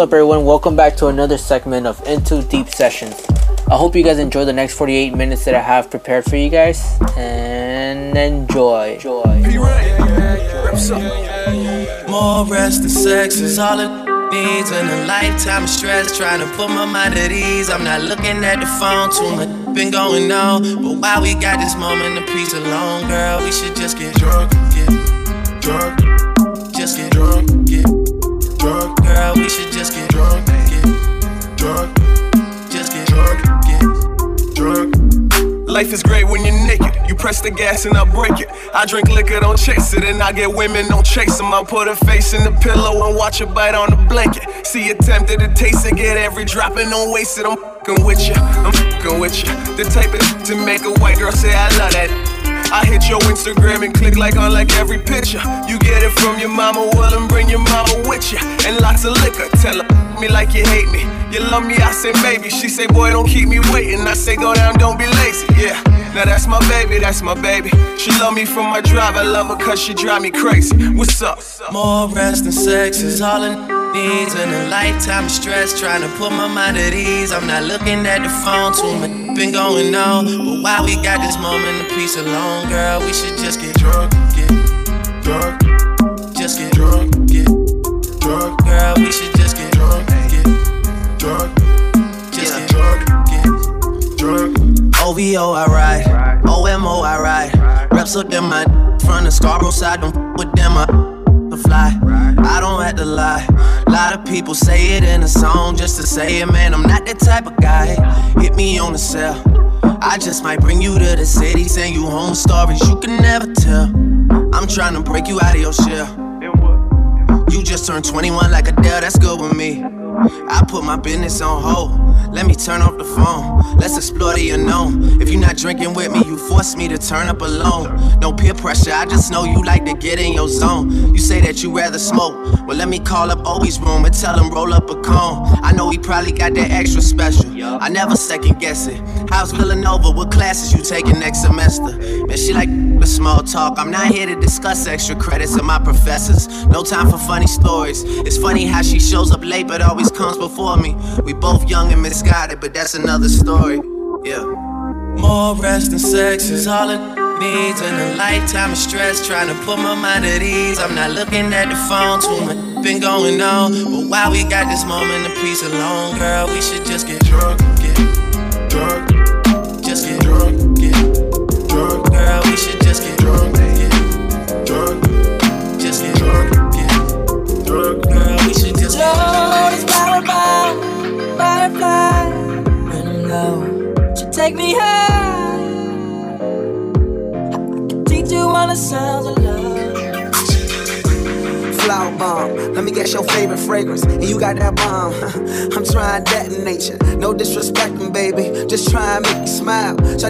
up, everyone? Welcome back to another segment of Into Deep Sessions. I hope you guys enjoy the next 48 minutes that I have prepared for you guys and enjoy. Enjoy. More rest and sex is all it needs and a lifetime of stress trying to put my mind at ease. I'm not looking at the phone too much been going on, but while we got this moment of peace alone, girl, we should just get drunk, get drunk, just get drunk, girl, we should just get drunk, get drunk, just get drunk, get drunk. Life is great when you're naked. You press the gas and I break it. I drink liquor, don't chase it. And I get women, don't chase them. I put a face in the pillow and watch her bite on the blanket. See you tempted to taste it, get every drop and don't waste it. I'm fucking with you, I'm fucking with you. The type of to make a white girl say I love that. I hit your Instagram and click like on like every picture. You get it from your mama, well, and bring your mama with you. And lots of liquor, tell her me like you hate me. You love me, I say maybe. She say, boy, don't keep me waiting. I say, go down, don't be lazy, yeah. Now that's my baby, that's my baby. She love me from my drive, I love her cause she drive me crazy. What's up? More rest and sex is all in needs and a lifetime of stress trying to put my mind at ease. I'm not looking at the phone too much been going on, but while we got this moment of peace alone, girl, we should just get drunk, get drunk, just get drunk, get drunk, girl, we should OVO I ride, OMO I ride, reps up in my front of Scarborough side, don't f- with them. I fly. I don't have to lie. A lot of people say it in a song just to say it, man. I'm not that type of guy. Hit me on the cell. I just might bring you to the city, send you home stories you can never tell. I'm trying to break you out of your shell. You just turned 21 like Adele, that's good with me. I put my business on hold. Let me turn off the phone. Let's explore the unknown. If you're not drinking with me, you force me to turn up alone. No peer pressure, I just know you like to get in your zone. You say that you rather smoke. Well, let me call up Obi's room and tell him roll up a cone. I know he probably got that extra special. I never second guess it. How's Villanova? What classes you taking next semester? Man, she like the small talk. I'm not here to discuss extra credits of my professors. No time for funny stories. It's funny how she shows up late but always comes before me. We both young and misguided, but that's another story. Yeah. More rest and sex is all it needs, and a lifetime of stress trying to put my mind at ease. I'm not looking at the phone too much been going on, but while we got this moment of peace alone, girl, we should just get drunk, get drunk,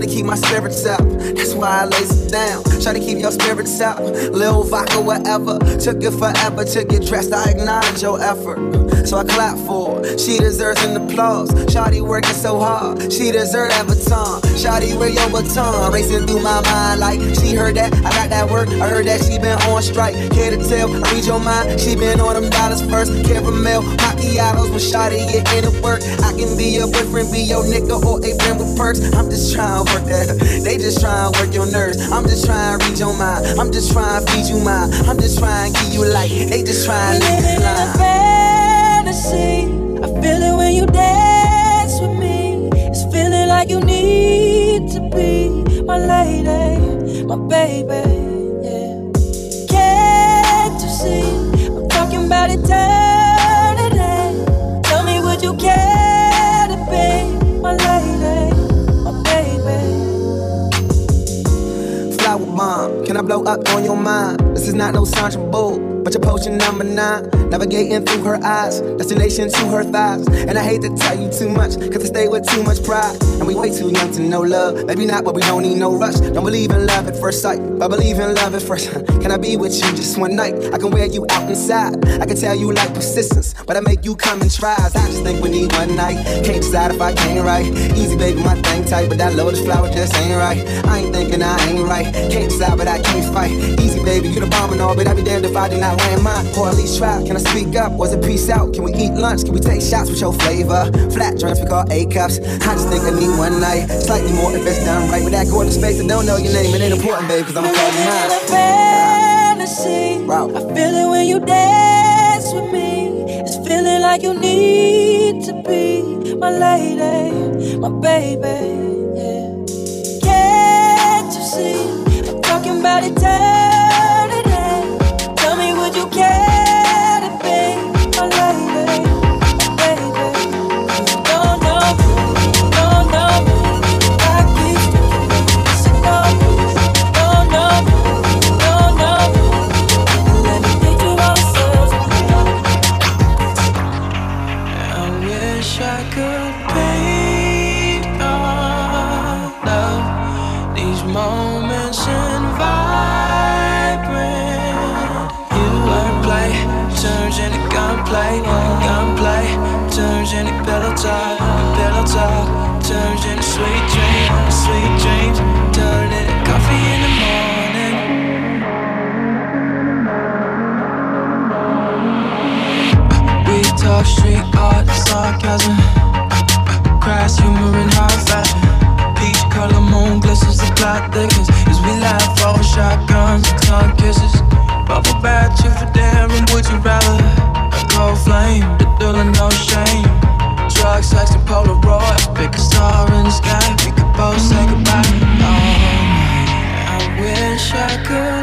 Try to keep my spirits up. That's why I lace it down. Try to keep your spirits up. Lil vodka, whatever. Took it forever to get dressed. I acknowledge your effort. So I clap for her. She deserves an applause. Shawty working so hard. She deserves that baton. Shawty, where your baton? Racing through my mind like she heard that. I got that work. I heard that she been on strike. Care to tell? I read your mind. She been on them dollars first. Caramel macchiatos when Shawty get into work. I can be your boyfriend, be your nigga, or a friend with perks. I'm just trying to work that. They just trying to work your nerves. I'm just trying to read your mind. I'm just trying to feed you mine. I'm just trying to give you light. They just trying to leave I feel it when you dance with me. It's feeling like you need to be my lady, my baby. Yeah. Can't you see? I'm talking about eternity. Tell me, would you care to be my lady, my baby? Can I blow up on your mind? This is not no Sandra Bull. But your potion number nine, navigating through her eyes, destination to her thighs. And I hate to tell you too much, cause I stay with too much pride. And we way too young to know love. Maybe not, but we don't need no rush. Don't believe in love at first sight, but believe in love at first. Can I be with you just one night? I can wear you out inside. I can tell you like persistence, but I make you come and try. I just think we need one night. Can't decide if I can't right. Easy, baby, my thing tight, but that lotus flower just ain't right. I ain't thinking I ain't right. Can't decide, but I can't fight. Easy, baby, you the bomb and all, but I be damned if I do not I land mine, or at least try. Can I speak up? Was it peace out? Can we eat lunch? Can we take shots with your flavor? Flat drinks we call A cups. I just think I need one night, slightly more if it's done right. With that gorgeous face, I don't know your name, it ain't important, babe, cause I'm calling mine. Fantasy. Wow. I feel it when you dance with me. It's feeling like you need to be my lady, my baby. Yeah. Can't you see? I'm talking about eternity. You care into sweet dreams, sweet dreams turn into coffee in the morning. We talk street art, sarcasm, crass humor and high fashion. Peach color moon glistens, the plot thickens as we laugh over shotguns and tongue kisses. Bubble bath, you for daring, would you rather? A cold flame, the thrill of no shame. Drug, sex, and Polaroid. Pick a star in the sky, we could both say goodbye. Oh, I wish I could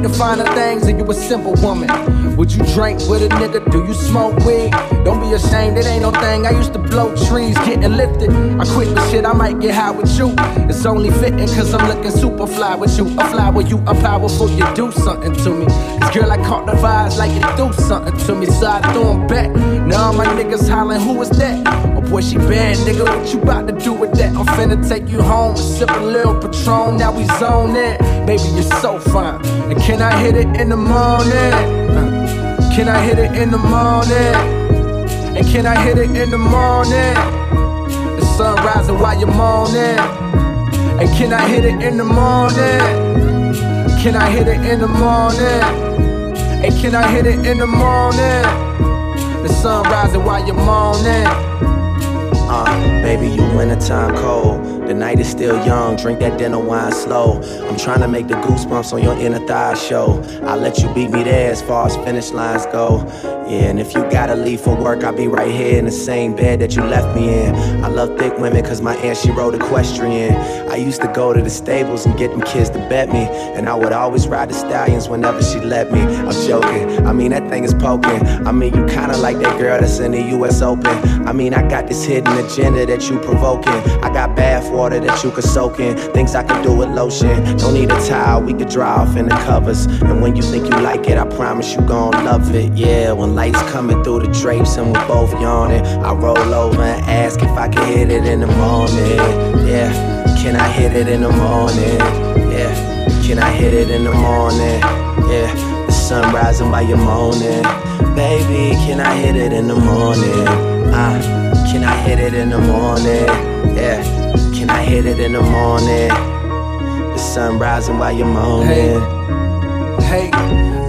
like the finer things or you a simple woman? You drink with a nigga? Do you smoke weed? Don't be ashamed, it ain't no thing. I used to blow trees, getting lifted. I quit the shit, I might get high with you. It's only fitting cause I'm looking super fly with you. A fly with you, a powerful, you do something to me. Cause girl, I caught the vibes like you do something to me. So I threw back. Now my niggas hollering, who is that? Oh boy, she bad, nigga. What you about to do with that? I'm finna take you home sip a little Patron. Now we zone in. Baby, you're so fine. And can I hit it in the morning? Uh, Can I hit it in the morning? And can I hit it in the morning? The sun rising while you're moaning. And can I hit it in the morning? Can I hit it in the morning? And can I hit it in the morning? The sun rising while you're moaning. Uh, baby, you wintertime cold. The night is still young, drink that dinner wine slow. I'm trying to make the goosebumps on your inner thigh show. I'll let you beat me there as far as finish lines go. Yeah, and if you gotta leave for work, I'll be right here in the same bed that you left me in. I love thick women cause my aunt, she rode equestrian. I used to go to the stables and get them kids to bet me. And I would always ride the stallions whenever she let me. I'm joking, I mean, that thing is poking. I mean, you kinda like that girl that's in the US Open. I mean, I got this hidden agenda that you provoking. I got bath water that you could soak in. Things I could do with lotion. Don't need a towel, we could dry off in the covers. And when you think you like it, I promise you gon' love it. Yeah, when lights coming through the drapes and we're both yawning. I roll over and ask if I can hit it in the morning. Yeah, can I hit it in the morning? Yeah, can I hit it in the morning? Yeah, the sun rising while you're moaning. Baby, can I hit it in the morning? Ah, uh, can I hit it in the morning? Yeah, can I hit it in the morning? The sun rising while you're moaning. Hey, hey.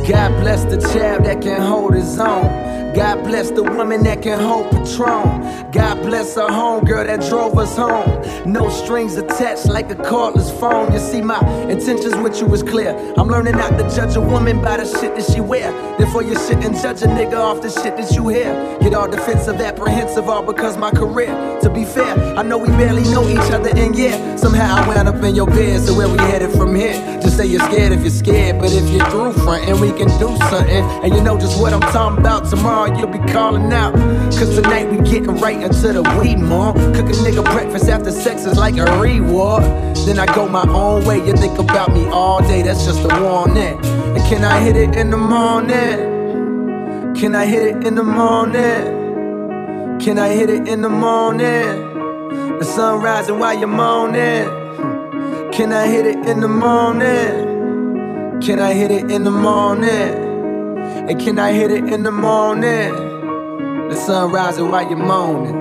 God bless the child that can hold his own. God bless the woman that can hold Patron. God bless our homegirl that drove us home. No strings attached like a cordless phone. You see, my intentions with you was clear. I'm learning not to judge a woman by the shit that she wear. Therefore, you shouldn't judge a nigga off the shit that you hear. Get all defensive, apprehensive, all because my career. To be fair, I know we barely know each other, and yeah, somehow I wound up in your bed. So where we headed from here? Just say you're scared if you're scared, but if you're through front and we can do something, and you know just what I'm talking about tomorrow you'll be calling out. Cause tonight we getting right into the weed, mom. Cook a nigga breakfast after sex is like a reward. Then I go my own way. You think about me all day, that's just a warning. And can I hit it in the morning? Can I hit it in the morning? Can I hit it in the morning? The sun rising while you're moaning. Can I hit it in the morning? Can I hit it in the morning? And can I hit it in the morning? The sun rising while you're moaning.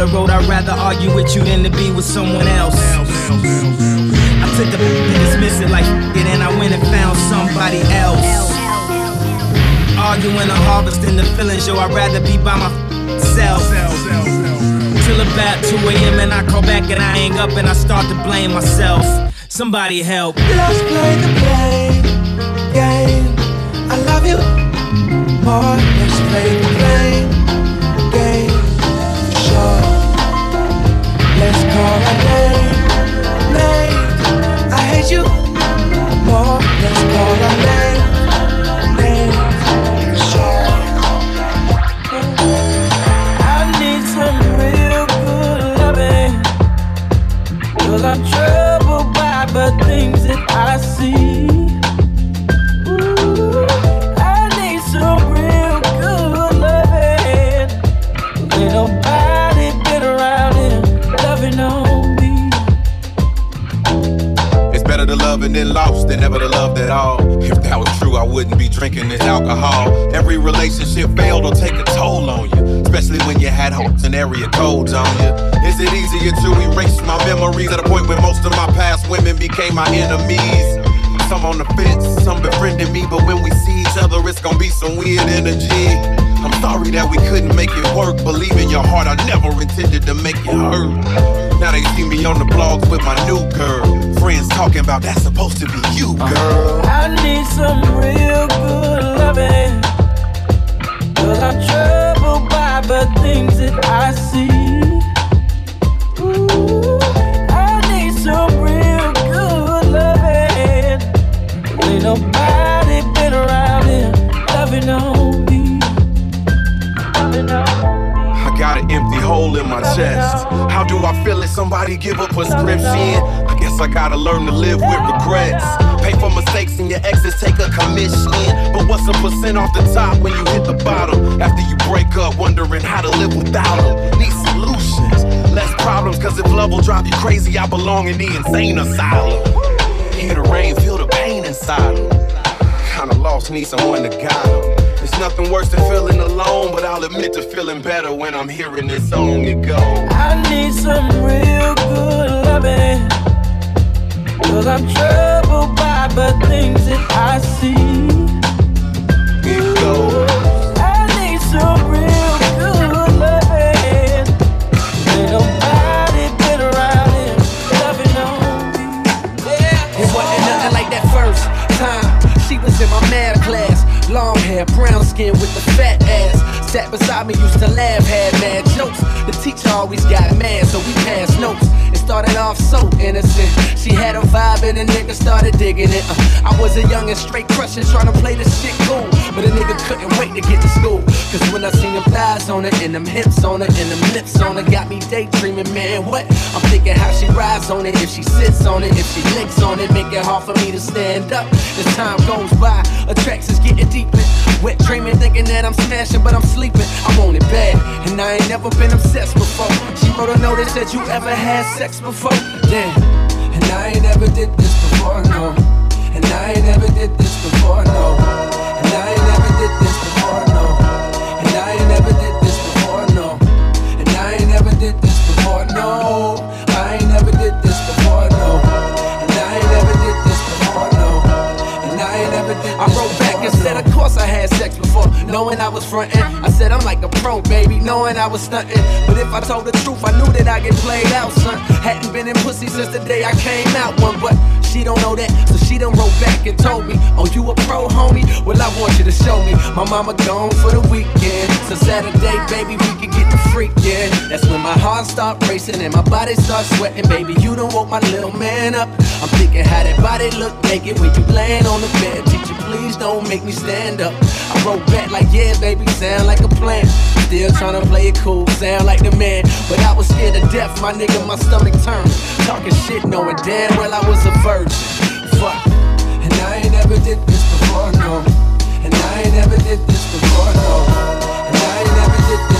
Of road. I'd rather argue with you than to be with someone else. I took the and dismiss it like it, and I went and found somebody else. Arguing and harvesting the feelings, yo, I'd rather be by myself. Till about 2 a.m. and I call back and I hang up and I start to blame myself. Somebody help. Let's play the blame game. I love you more. Let's play the blame Let's call a name. I hate you more. Let's call name, name. Drinking this alcohol. Every relationship failed or take a toll on you. especially when you had hopes and area codes on you. Is it easier to erase my memories at a point when most of my past women became my enemies? Some on the fence, some befriending me, but when we see each other, it's gonna be some weird energy. I'm sorry that we couldn't make it work. Believe in your heart, I never intended to make it hurt. Now they see me on the blogs with my new girl. Friends talking about that's supposed to be you, girl. I need some real good loving. Cause I'm troubled by the things that I see. Ooh, I need some real good loving. Ain't nobody been around here loving on me. Loving on me. I got an empty hole in my chest. How do I feel it? Somebody give a prescription. I gotta learn to live with regrets. Pay for mistakes and your exes take a commission. But what's a percent off the top when you hit the bottom? After you break up, wondering how to live without them. Need solutions, less problems. Cause if love will drive you crazy, I belong in the insane asylum. Hear the rain, feel the pain inside 'em. Kinda lost, need someone to guide 'em. There's nothing worse than feeling alone, but I'll admit to feeling better when I'm hearing this song. It goes. I need some real good loving. Cause I'm troubled by the things that I see. I need some real good loving. Ain't nobody been around loving on me. It wasn't nothing like that first time. She was in my math class. Long hair, brown skin with the fat ass. Sat beside me, used to laugh, had mad jokes. The teacher always got mad, so we passed notes. It started off so innocent. She had a vibe and a nigga started digging it. Uh, I was a young and straight crushing, trying to play this shit cool. But a nigga couldn't wait to get to school. Cause when I seen them thighs on her, and them hips on her, and them lips on her, got me daydreaming, man. What? I'm thinking how she rides on it, if she sits on it, if she licks on it, make it hard for me to stand up. As time goes by, attractions getting deeper. Wet dreaming, thinking that I'm smashing, but I'm sleeping. I want it bad, and I ain't never been obsessed before. She wrote a note that You ever had sex before? Damn, and I ain't never did this before, no. And I ain't never did this before, no. Knowing I was frontin'. I said I'm like a pro, baby, knowing I was stuntin'. But if I told the truth, I knew that I get played out, son. Hadn't been in pussy since the day I came out one, but she don't know that, so she done wrote back and told me, Oh, you a pro, homie? Well, I want you to show me. My mama gone for the weekend, so Saturday, baby, we can get the freakin'. That's when my heart start racing and my body start sweating, baby. You done woke my little man up. I'm thinking how that body look naked when you laying on the bed. Teacher, please don't make me stand up. I wrote back like, yeah, baby, sound like a plan. Still tryna play it cool, sound like the man. But I was scared to death, my nigga, my stomach turned. Talking shit, knowing damn well I was a virgin. Fuck. And I ain't never did this before, no. And I ain't never did this before, no. And I ain't never did this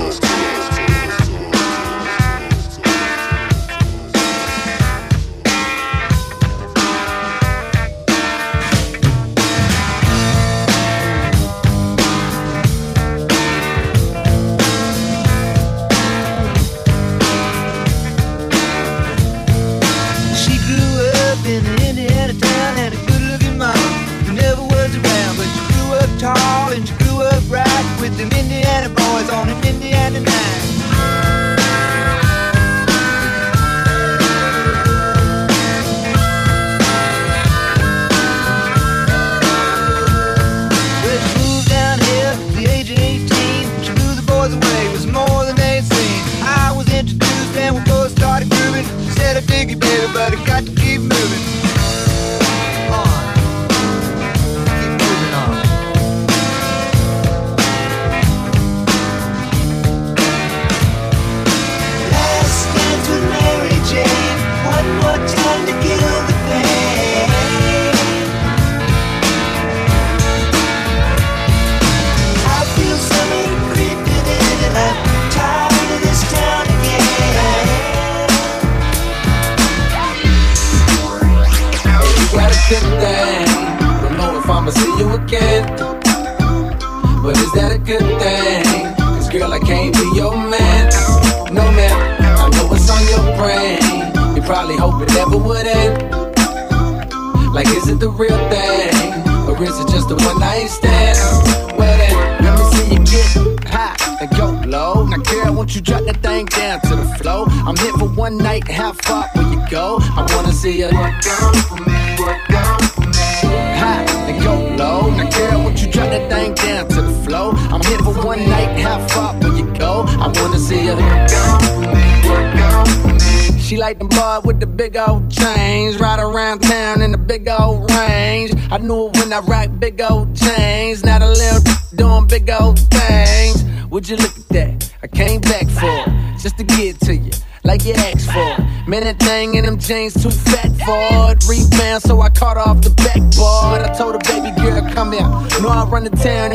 Big old chains, ride around town in the big old range. I knew it when I rock big old chains. Now the little doing big old things. Would you look at that? I came back for it, just to get to you, like you asked for. Man, that thing in them jeans too fat for it. Rebound, so I caught her off the backboard. I told her, baby girl, come here. Know I run the town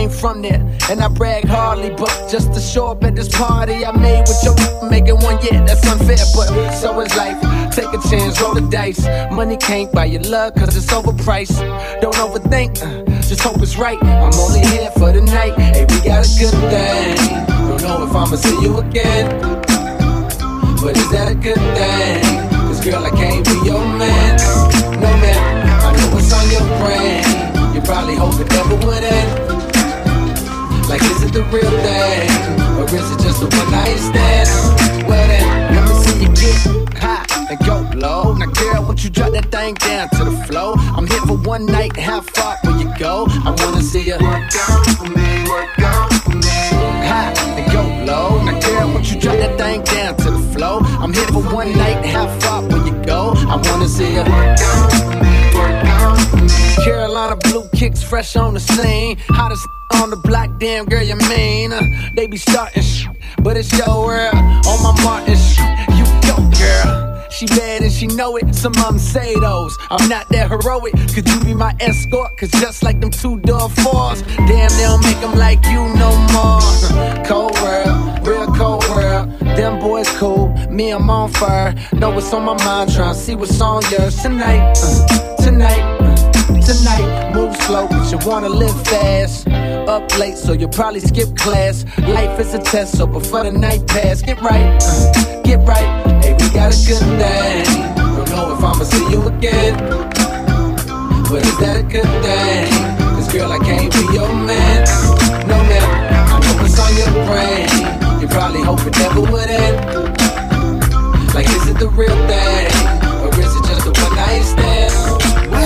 ain't from there. And I brag hardly, but just to show up at this party I made with your making one, yeah, that's unfair, but so is life. Take a chance, roll the dice. Money can't buy your love, cause it's overpriced. Don't overthink, uh, just hope it's right. I'm only here for the night. Hey, we got a good thing. Don't know if I'ma see you again. But is that a good thing? Cause girl, I can't be your man. No man, I know what's on your brain. You probably hope it never would end. Like, is it the real thing? Or is it just a one night stand? Well then, let me see you get high and go low. Now girl, won't you drop that thing down to the flow? I'm here for one night, how far will you go? I wanna see you work out for me, work out for me. High and go low. Now girl, won't you drop that thing down to the flow? I'm here for one night, how far will you go? I wanna see you work out for me, Carolina blue kicks fresh on the scene. Hottest on the block, damn girl, you mean? Uh, they be starting sh- but it's your world. On my Martin sh- you go, girl. She bad and she know it. Some of them say those. I'm not that heroic. Could you be my escort? Cause just like them two door fours, damn, they don't make them like you no more. Cold world, real cold world. Them boys cool, me, I'm on fire. Know what's on my mind, tryna see what's on yours tonight. uh, tonight. Tonight, move slow, but you wanna live fast. Up late, so you'll probably skip class. Life is a test, so before the night pass, get right, uh, get right. Hey, we got a good thing. Don't know if I'ma see you again, but is that a good thing? Cause girl, I can't be your man. No man, I know what's on your brain. You probably hope it never would end. Like, is it the real thing? Or is it just a one night stand?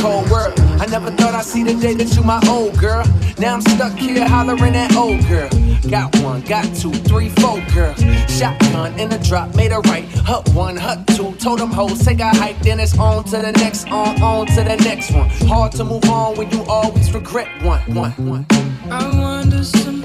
Cold world. I never thought I'd see the day that you my old girl. Now I'm stuck here hollering at old girl. Got one, got two, three, four, girl. Shotgun in the drop, made a right. Hut one, hut two. Told them hoes, take a hike, then it's on to the next, on, on to the next one. Hard to move on when you always regret one, one, one. I wonder some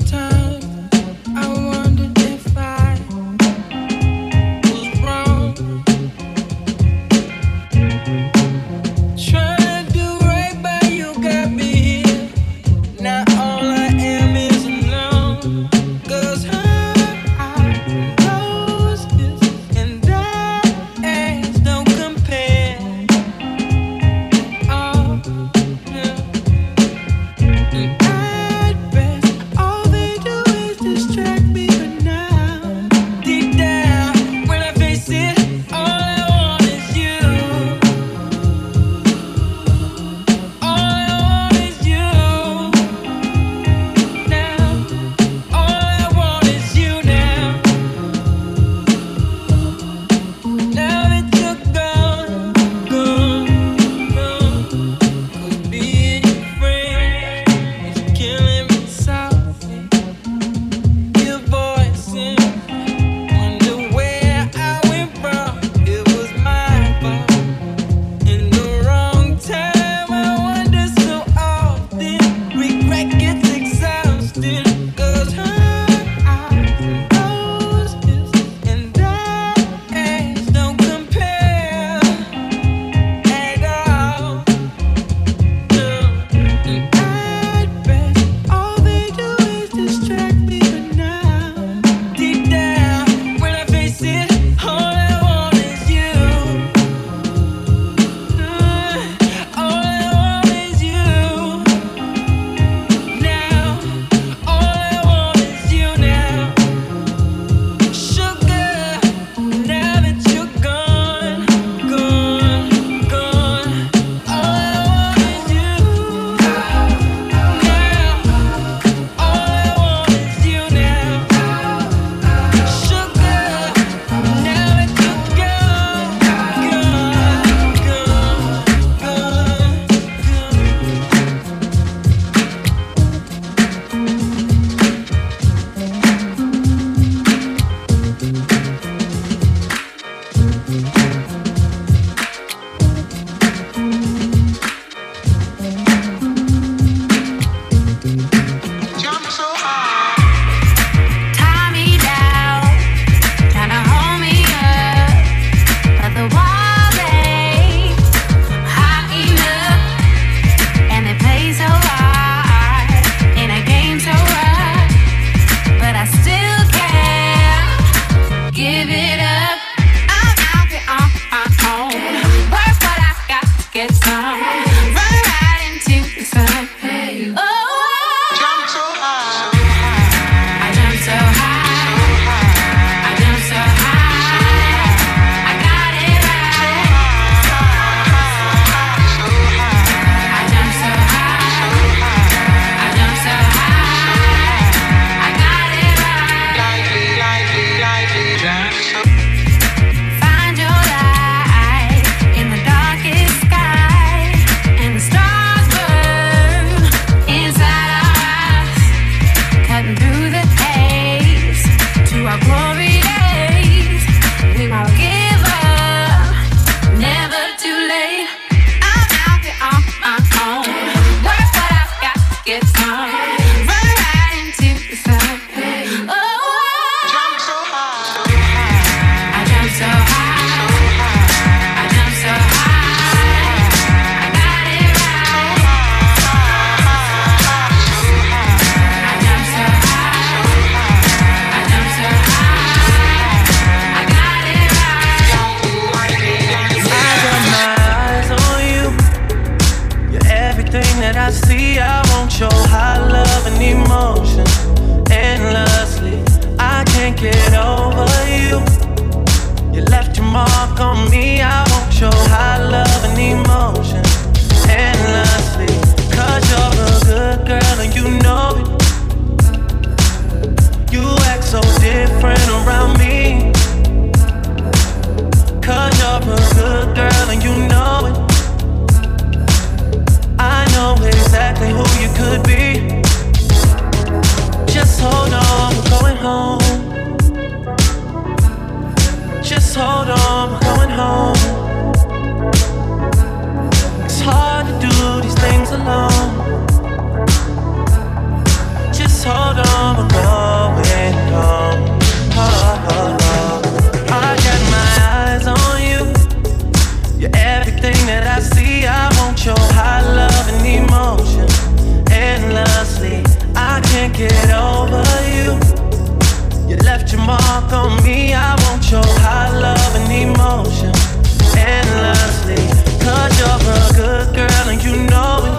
home. Just hold on, we're going home. It's hard to do these things alone. Just hold on, we're going home. Oh, oh, oh. I got my eyes on you. You're everything that I see. I want your love and emotion endlessly. I can't get over mark on me. I want your hot love and emotion endlessly. Cause you're a good girl and you know it.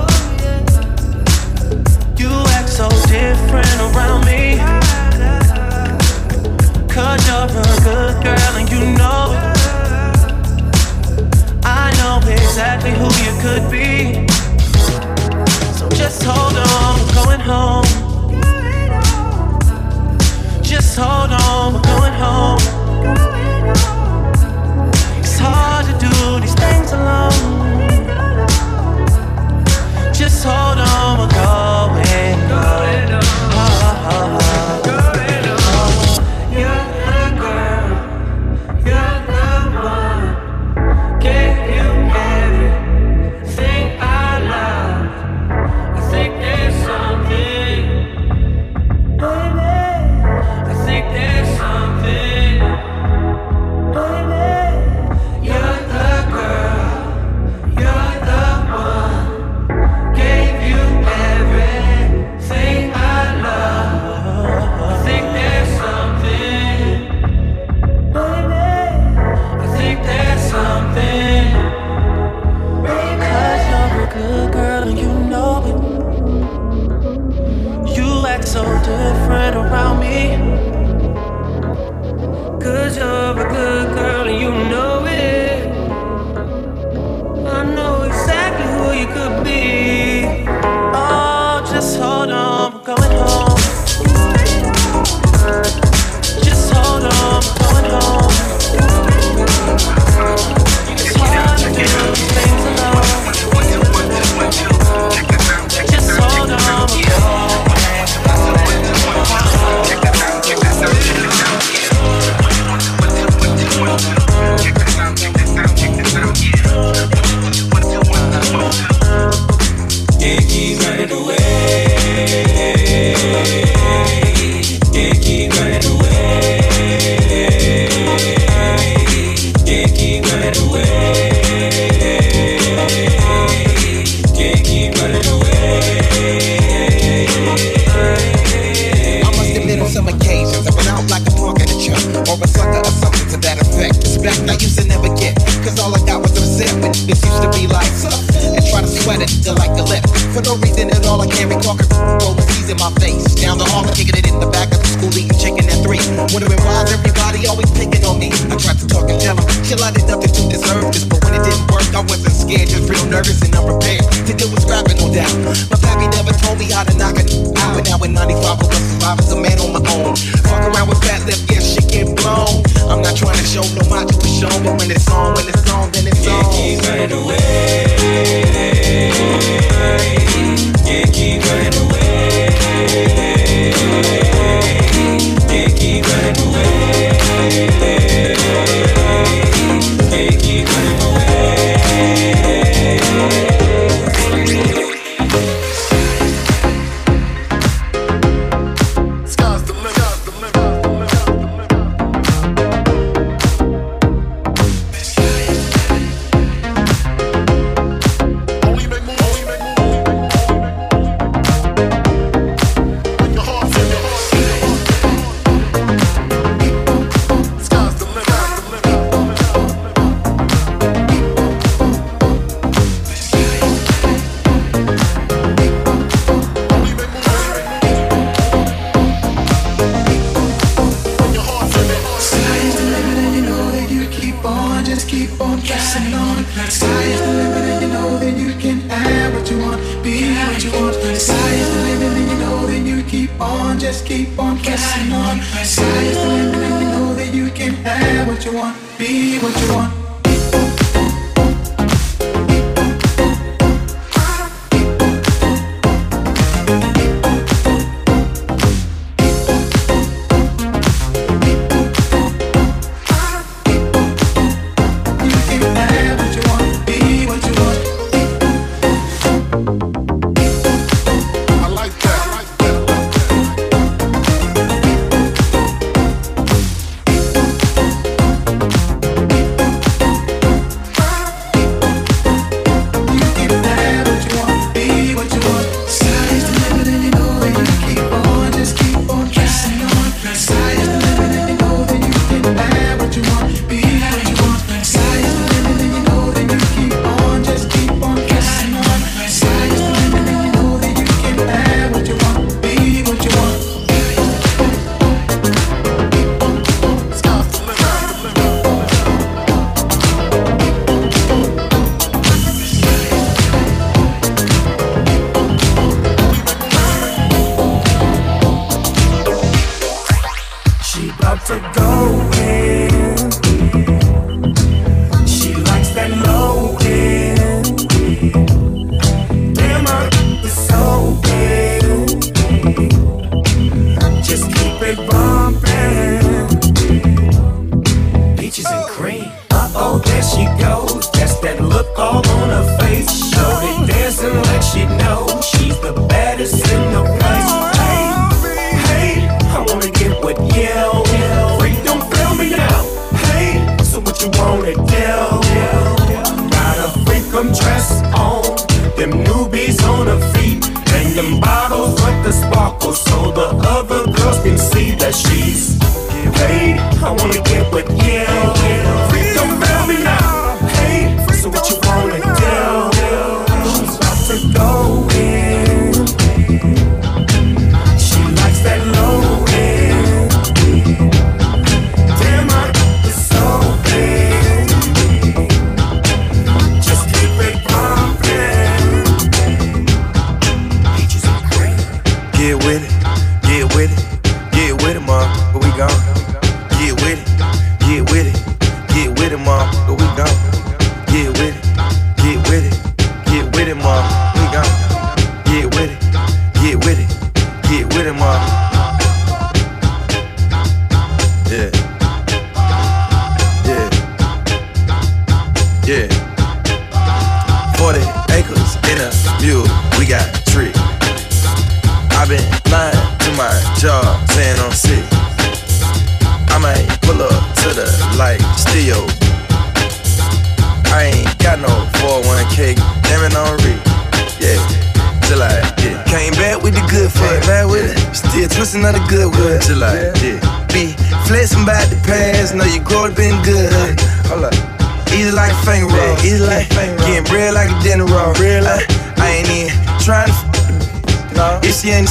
You act so different around me. Cause you're a good girl and you know it. I know exactly who you could be. So just hold on, I'm going home. Just hold on, we're going home. It's hard to do these things alone. Just hold on, we're going.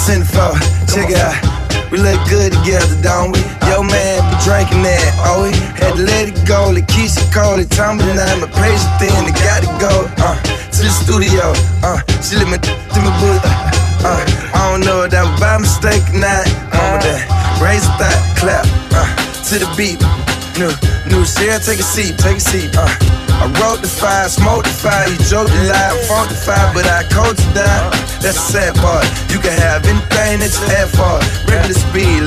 For, check it out. We look good together, don't we? Yo, man, be drinking that. Oh, we had to let it go. The Keisha called it. time me tonight, my patient thing, they got to go. Uh, to the studio. Uh, she let me to my boot. Uh, I don't know if that was by mistake or not. Uh, that raise a thigh, clap. Uh, to the beat. New, new share, take a seat, take a seat. Uh, I wrote the fire, smoked the fire, you joked the lie, fought the fire, but I coached it down. That's the sad part. You can have anything that you have for. Regular speed,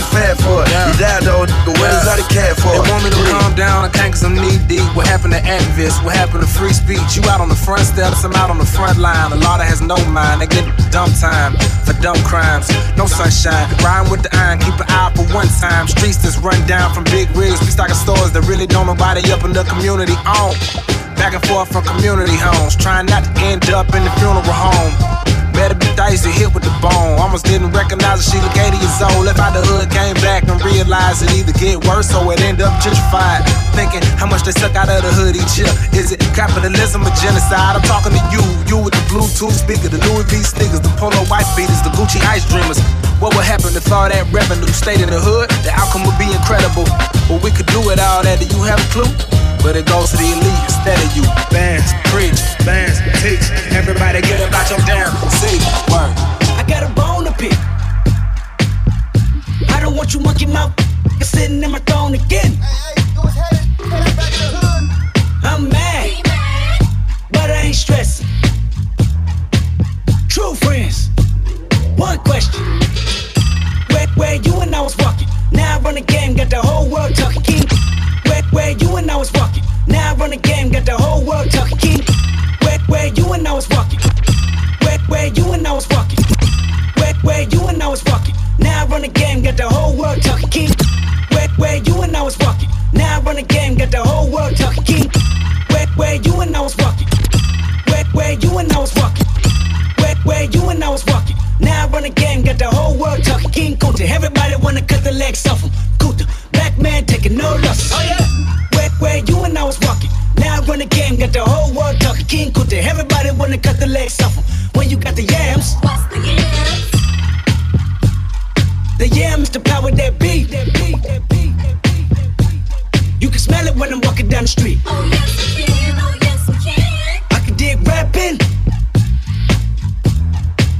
in fat for it. You die though, nigga, what is all the cat for? They want me to calm down, I can't cause I'm knee deep. What happened to activists? What happened to free speech? You out on the front steps, I'm out on the front line. A lot of has no mind, they get dumb time for dumb crimes. No sunshine, rhyme with the iron, keep an eye for one time. Streets that's run down from big rigs, we stocking stores that really don't nobody up in the community on. Back and forth from community homes, trying not to end up in the funeral home. Better be dicey, hit with the bone. Almost didn't recognize her, she look 80 years old. Left out the hood, came back and realized it either get worse or it end up gentrified. Thinking how much they suck out of the hood each year. Is it capitalism or genocide? I'm talking to you, you with the Bluetooth speaker, the Louis V sneakers, the Polo white beaters, the Gucci ice dreamers. What would happen if all that revenue stayed in the hood? The outcome would be incredible. But we could do it all that. Do you have a clue? But it goes to the elite instead of you. Bands, preach, bands, teach. Everybody get about your damn seat. Word. I got a bone to pick. I don't want you monkey mouth sitting in my throne again. Hey, hey, it was headed, headed back to the hood. I'm mad, but I ain't stressing. True friends. One question. Where, where you and I was walking. Now I run the game, got the whole world talking. King. Where, you and I was walking. Now I run the game, got the whole world talking. King. Where, where you and I was walking. Where, where you and I was walking. Where, where you and I was walking. Now I run the game, got the whole world talking. King. Where, where you and I was walking. Now I run the game, got the whole world talking. King. Where, where you and I was walking. Where, where you and I was walking. Where, where you and I was walking. Now I run the game, got the whole world talking. King Kunta. Everybody wanna cut the legs off him. Kunta. Black man taking no losses. Oh yeah. Where, where you and I was walking. Now I run the game, got the whole world talking. King Kunta. Everybody wanna cut the legs off him. When you got the yams. What's the yams? The yams, the power that be. That be, that be, that be, that be. You can smell it when I'm walking down the street. Oh yes, we can. Oh yes, we can. I can dig rapping.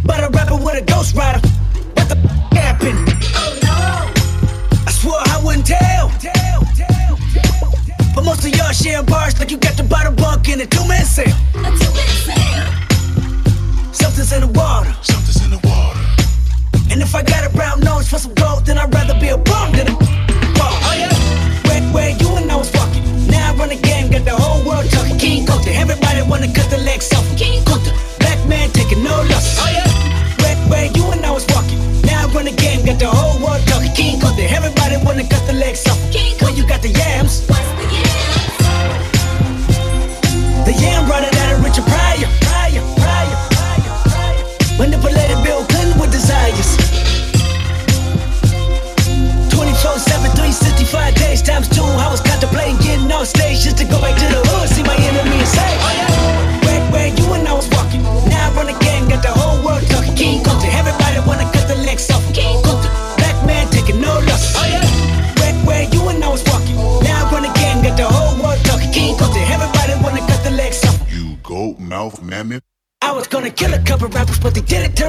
But a rapper with a ghost writer. so you're sharing bars like you got the bottle bunk in a two-man sale. A two. Something's in the water. Something's in the water. And if I got a brown nose for some gold, then I'd rather be a bum than a ball. Oh yeah. Where, where you and I was walking. Now I run a game, got the whole world talking. King Kunta, everybody wanna cut their legs off. King Kunta, black man taking no losses. Oh yeah. Where, where you and I was walking. Now I run a game, got the whole world talking. King Kunta, everybody wanna cut their legs off. King just to go back to the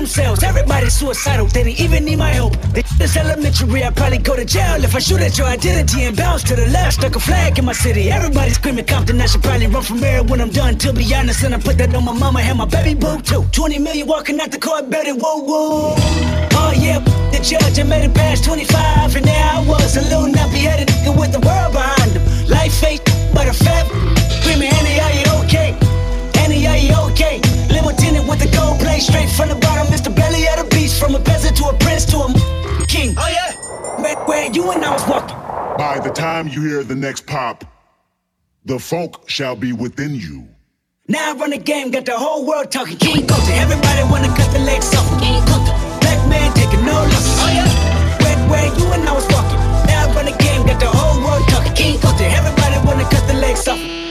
themselves. Everybody's suicidal, they didn't even need my help. This elementary, I'd probably go to jail if I shoot at your identity and bounce to the left. Stuck a flag in my city. Everybody screaming Compton, I should probably run from here when I'm done. To be honest, and I put that on my mama and my baby boo too. 20 million walking out the court, better whoa whoa. Oh yeah, the judge, I made it past 25, and there I was, a little nappy headed with the world behind him. Life fake, but a fat. With the gold plate straight from the bottom. Mr. Belly of the beast, from a peasant to a prince to a king. Oh yeah. Where, where you and I was walking. By the time you hear the next pop, the funk shall be within you. Now I run the game, got the whole world talking. King Kunta, everybody wanna cut the legs off. King Kunta, black man taking no losses. Oh yeah. Where, where you and I was walking. Now I run the game, got the whole world talking. King Kunta, everybody wanna cut the legs off.